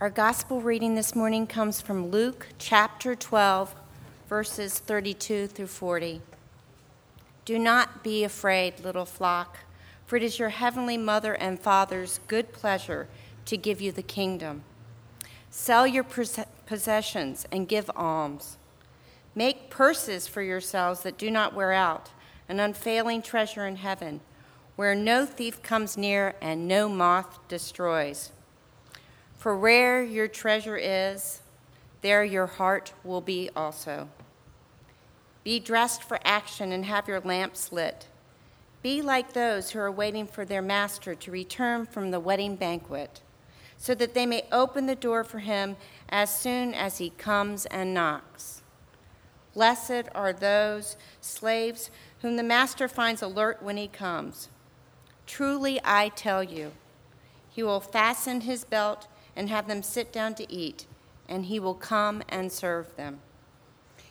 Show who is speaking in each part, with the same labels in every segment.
Speaker 1: Our gospel reading this morning comes from Luke chapter 12, verses 32 through 40. Do not be afraid, little flock, for it is your heavenly mother and father's good pleasure to give you the kingdom. Sell your possessions and give alms. Make purses for yourselves that do not wear out, an unfailing treasure in heaven, where no thief comes near and no moth destroys. For where your treasure is, there your heart will be also. Be dressed for action and have your lamps lit. Be like those who are waiting for their master to return from the wedding banquet, so that they may open the door for him as soon as he comes and knocks. Blessed are those slaves whom the master finds alert when he comes. Truly, I tell you, he will fasten his belt and have them sit down to eat, and he will come and serve them.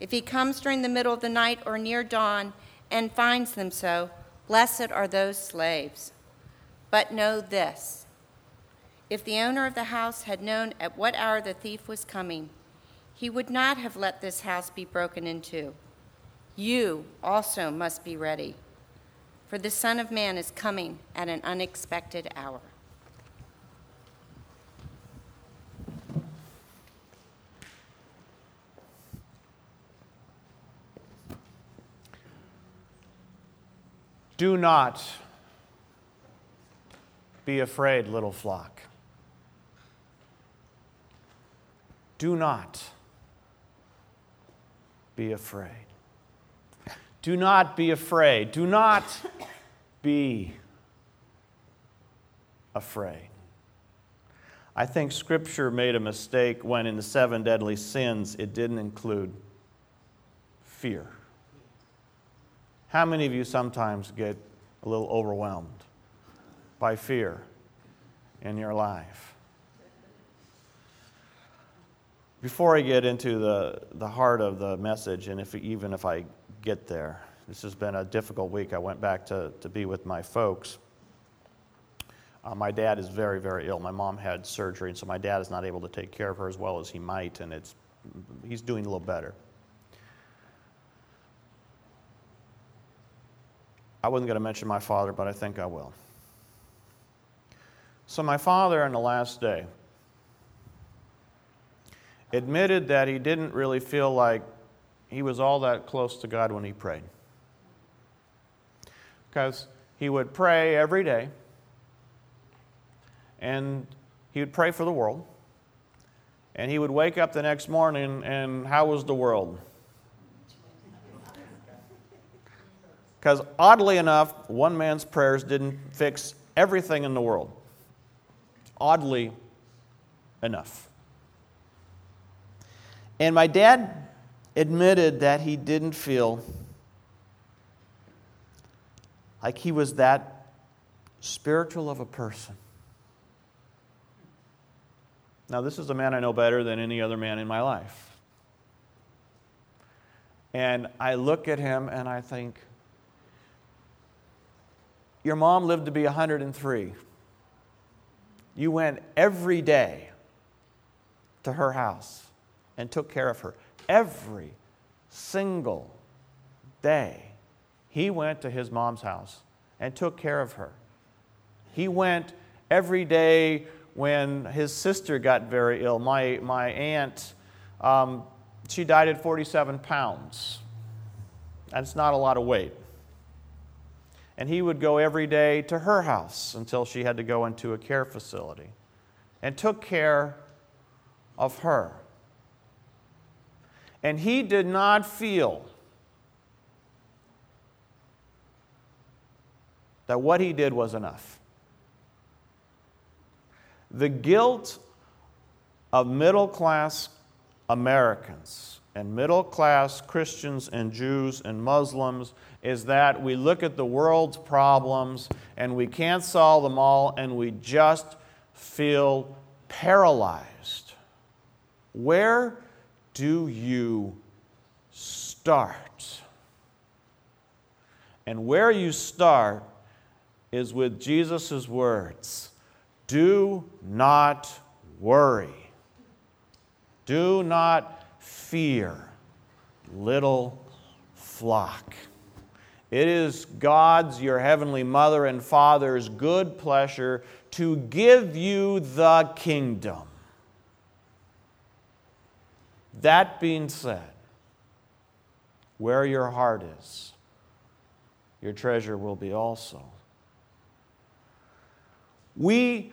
Speaker 1: If he comes during the middle of the night or near dawn and finds them so, blessed are those slaves. But know this if the owner of the house had known at what hour the thief was coming, he would not have let this house be broken into. You also must be ready, for the Son of Man is coming at an unexpected hour.
Speaker 2: Do not be afraid, little flock. Do not be afraid. Do not be afraid. Do not be afraid. I think Scripture made a mistake when in the seven deadly sins it didn't include fear. How many of you sometimes get a little overwhelmed by fear in your life? Before I get into the, the heart of the message, and if, even if I get there, this has been a difficult week. I went back to, to be with my folks. Uh, my dad is very, very ill. My mom had surgery, and so my dad is not able to take care of her as well as he might, and it's, he's doing a little better. I wasn't going to mention my father, but I think I will. So, my father on the last day admitted that he didn't really feel like he was all that close to God when he prayed. Because he would pray every day, and he would pray for the world, and he would wake up the next morning, and how was the world? Because oddly enough, one man's prayers didn't fix everything in the world. Oddly enough. And my dad admitted that he didn't feel like he was that spiritual of a person. Now, this is a man I know better than any other man in my life. And I look at him and I think, your mom lived to be 103. You went every day to her house and took care of her. Every single day, he went to his mom's house and took care of her. He went every day when his sister got very ill. My, my aunt, um, she died at 47 pounds. That's not a lot of weight and he would go every day to her house until she had to go into a care facility and took care of her. And he did not feel that what he did was enough. The guilt of middle class Americans and middle class Christians and Jews and Muslims is that we look at the world's problems and we can't solve them all and we just feel paralyzed. Where do you start? And where you start is with Jesus' words Do not worry. Do not fear, little flock. It is God's, your heavenly mother and father's good pleasure to give you the kingdom. That being said, where your heart is, your treasure will be also. We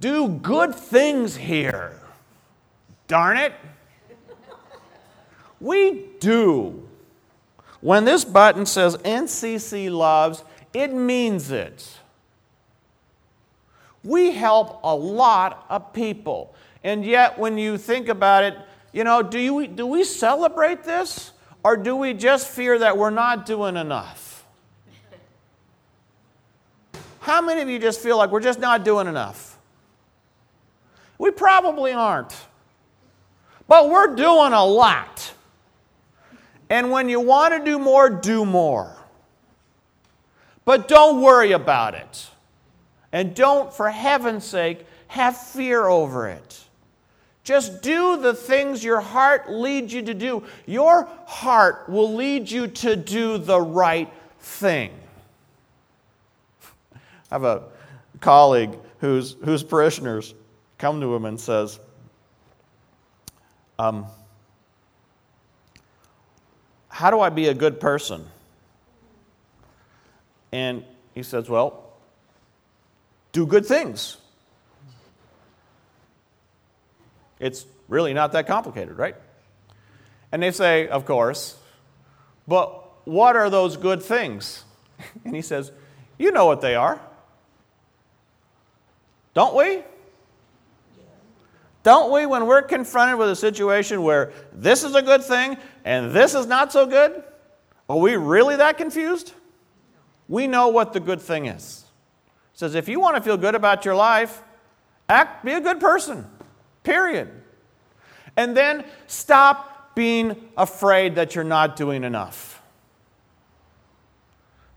Speaker 2: do good things here. Darn it. We do. When this button says NCC loves, it means it. We help a lot of people. And yet, when you think about it, you know, do, you, do we celebrate this? Or do we just fear that we're not doing enough? How many of you just feel like we're just not doing enough? We probably aren't. But we're doing a lot. And when you want to do more, do more. But don't worry about it. And don't, for heaven's sake, have fear over it. Just do the things your heart leads you to do. Your heart will lead you to do the right thing. I have a colleague whose, whose parishioners come to him and says, um, how do I be a good person? And he says, Well, do good things. It's really not that complicated, right? And they say, Of course, but what are those good things? And he says, You know what they are. Don't we? Don't we, when we're confronted with a situation where this is a good thing and this is not so good? Are we really that confused? We know what the good thing is. It says if you want to feel good about your life, act be a good person. Period. And then stop being afraid that you're not doing enough.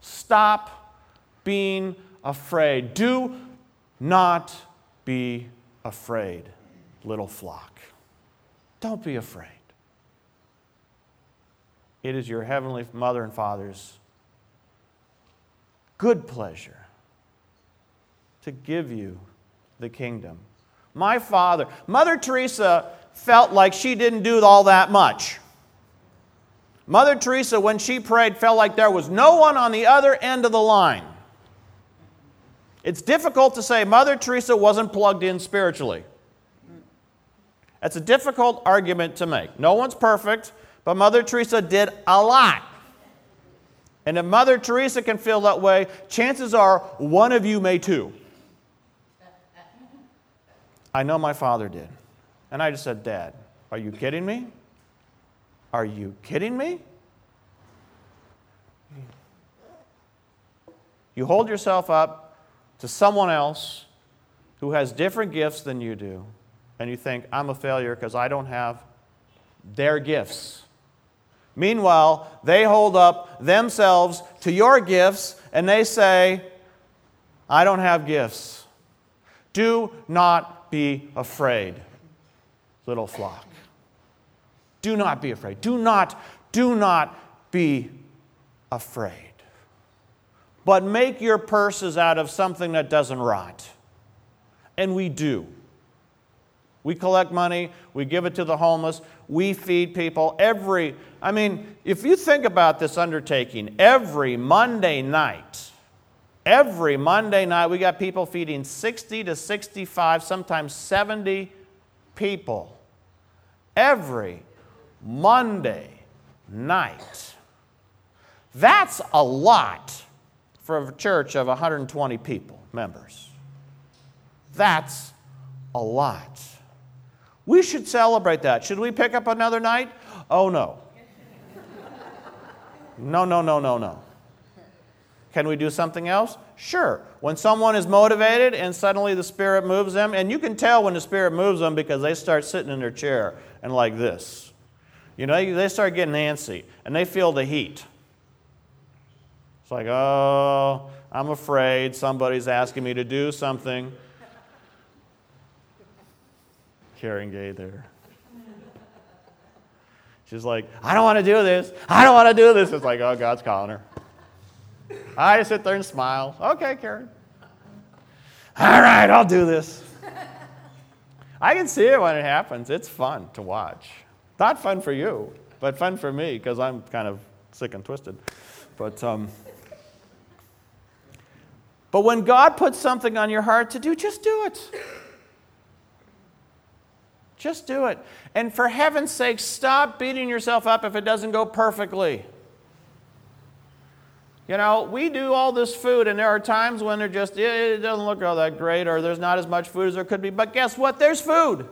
Speaker 2: Stop being afraid. Do not be afraid little flock. Don't be afraid. It is your heavenly mother and father's good pleasure to give you the kingdom. My father, Mother Teresa felt like she didn't do all that much. Mother Teresa, when she prayed, felt like there was no one on the other end of the line. It's difficult to say Mother Teresa wasn't plugged in spiritually. That's a difficult argument to make. No one's perfect, but Mother Teresa did a lot. And if Mother Teresa can feel that way, chances are one of you may too. I know my father did. And I just said, Dad, are you kidding me? Are you kidding me? You hold yourself up to someone else who has different gifts than you do and you think, I'm a failure because I don't have their gifts. Meanwhile, they hold up themselves to your gifts and they say, I don't have gifts. Do not be afraid, little flock. Do not be afraid. Do not, do not be afraid. But make your purses out of something that doesn't rot. And we do. We collect money, we give it to the homeless, we feed people every, I mean, if you think about this undertaking, every Monday night, every Monday night, we got people feeding 60 to 65, sometimes 70 people. Every Monday night. That's a lot for a church of 120 people, members. That's a lot. We should celebrate that. Should we pick up another night? Oh, no. No, no, no, no, no. Can we do something else? Sure. When someone is motivated and suddenly the Spirit moves them, and you can tell when the Spirit moves them because they start sitting in their chair and like this. You know, they start getting antsy and they feel the heat. It's like, oh, I'm afraid somebody's asking me to do something. Karen Gay there. She's like, I don't want to do this. I don't want to do this. It's like, oh, God's calling her. I sit there and smile. Okay, Karen. All right, I'll do this. I can see it when it happens. It's fun to watch. Not fun for you, but fun for me because I'm kind of sick and twisted. But, um, but when God puts something on your heart to do, just do it. Just do it. And for heaven's sake, stop beating yourself up if it doesn't go perfectly. You know, we do all this food, and there are times when it just it doesn't look all that great, or there's not as much food as there could be. But guess what? There's food.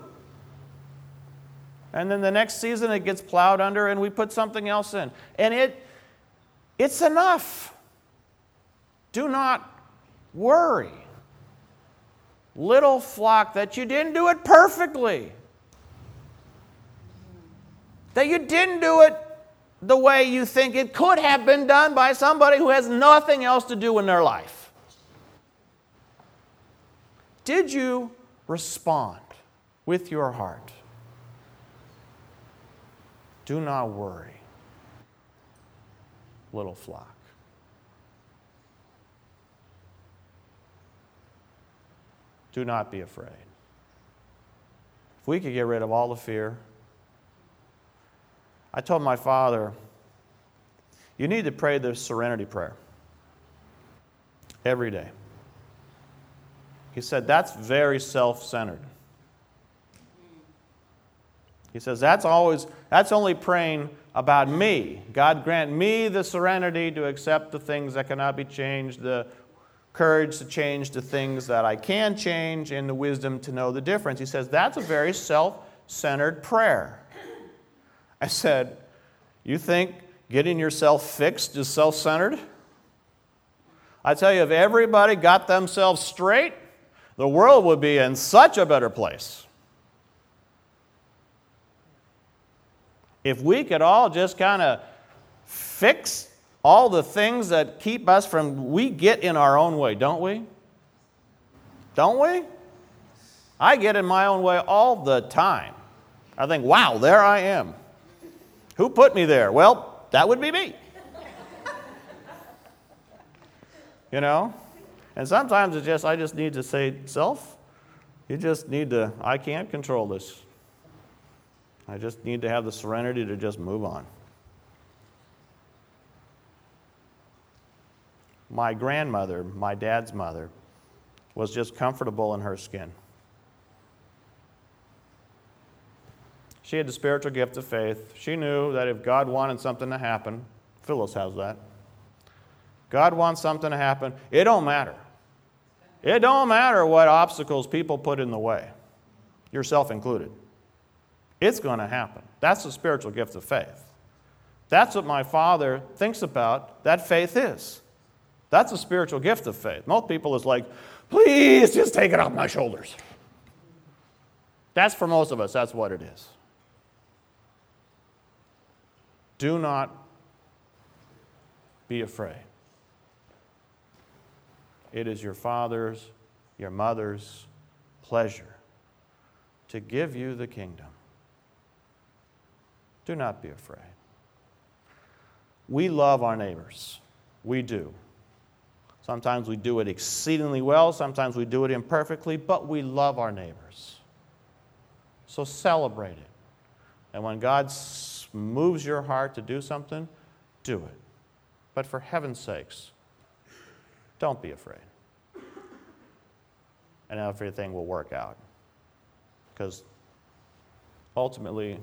Speaker 2: And then the next season it gets plowed under, and we put something else in, and it it's enough. Do not worry, little flock, that you didn't do it perfectly, that you didn't do it the way you think it could have been done by somebody who has nothing else to do in their life. Did you respond with your heart? Do not worry, little flock. Do not be afraid. If we could get rid of all the fear, I told my father, you need to pray the serenity prayer every day. He said, that's very self centered. He says, that's always, that's only praying about me. God grant me the serenity to accept the things that cannot be changed, the courage to change the things that I can change, and the wisdom to know the difference. He says, that's a very self centered prayer. I said, You think getting yourself fixed is self centered? I tell you, if everybody got themselves straight, the world would be in such a better place. If we could all just kind of fix all the things that keep us from, we get in our own way, don't we? Don't we? I get in my own way all the time. I think, wow, there I am. Who put me there? Well, that would be me. you know? And sometimes it's just, I just need to say, self, you just need to, I can't control this. I just need to have the serenity to just move on. My grandmother, my dad's mother, was just comfortable in her skin. She had the spiritual gift of faith. She knew that if God wanted something to happen, Phyllis has that. God wants something to happen, it don't matter. It don't matter what obstacles people put in the way, yourself included. It's going to happen. That's the spiritual gift of faith. That's what my father thinks about that faith is. That's a spiritual gift of faith. Most people is like, please just take it off my shoulders. That's for most of us, that's what it is. Do not be afraid. It is your Father's, your mother's pleasure to give you the kingdom. Do not be afraid. We love our neighbors. We do. Sometimes we do it exceedingly well, sometimes we do it imperfectly, but we love our neighbors. So celebrate it. And when God moves your heart to do something, do it. But for heaven's sakes, don't be afraid. And everything will work out. Because ultimately,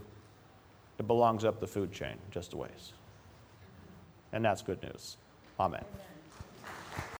Speaker 2: it belongs up the food chain just a ways. And that's good news. Amen. Amen.